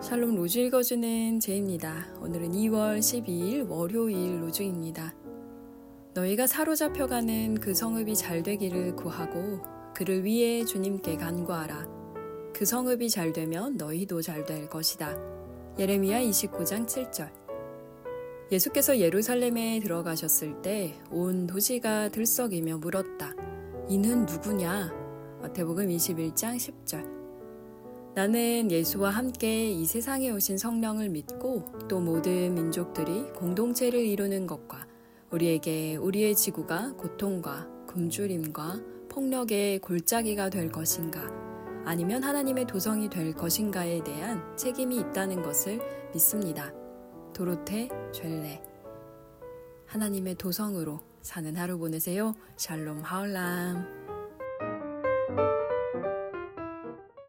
샬롬 로즈 읽어주는 제입니다. 오늘은 2월 12일 월요일 로즈입니다. 너희가 사로잡혀가는 그 성읍이 잘 되기를 구하고 그를 위해 주님께 간구하라. 그 성읍이 잘 되면 너희도 잘 될 것이다. 예레미야 29장 7절. 예수께서 예루살렘에 들어가셨을 때 온 도시가 들썩이며 물었다. 이는 누구냐? 마태복음 21장 10절. 나는 예수와 함께 이 세상에 오신 성령을 믿고 또 모든 민족들이 공동체를 이루는 것과 우리에게 우리의 지구가 고통과 굶주림과 폭력의 골짜기가 될 것인가 아니면 하나님의 도성이 될 것인가에 대한 책임이 있다는 것을 믿습니다. 도로테 죗레 하나님의 도성으로 사는 하루 보내세요. 샬롬 하울람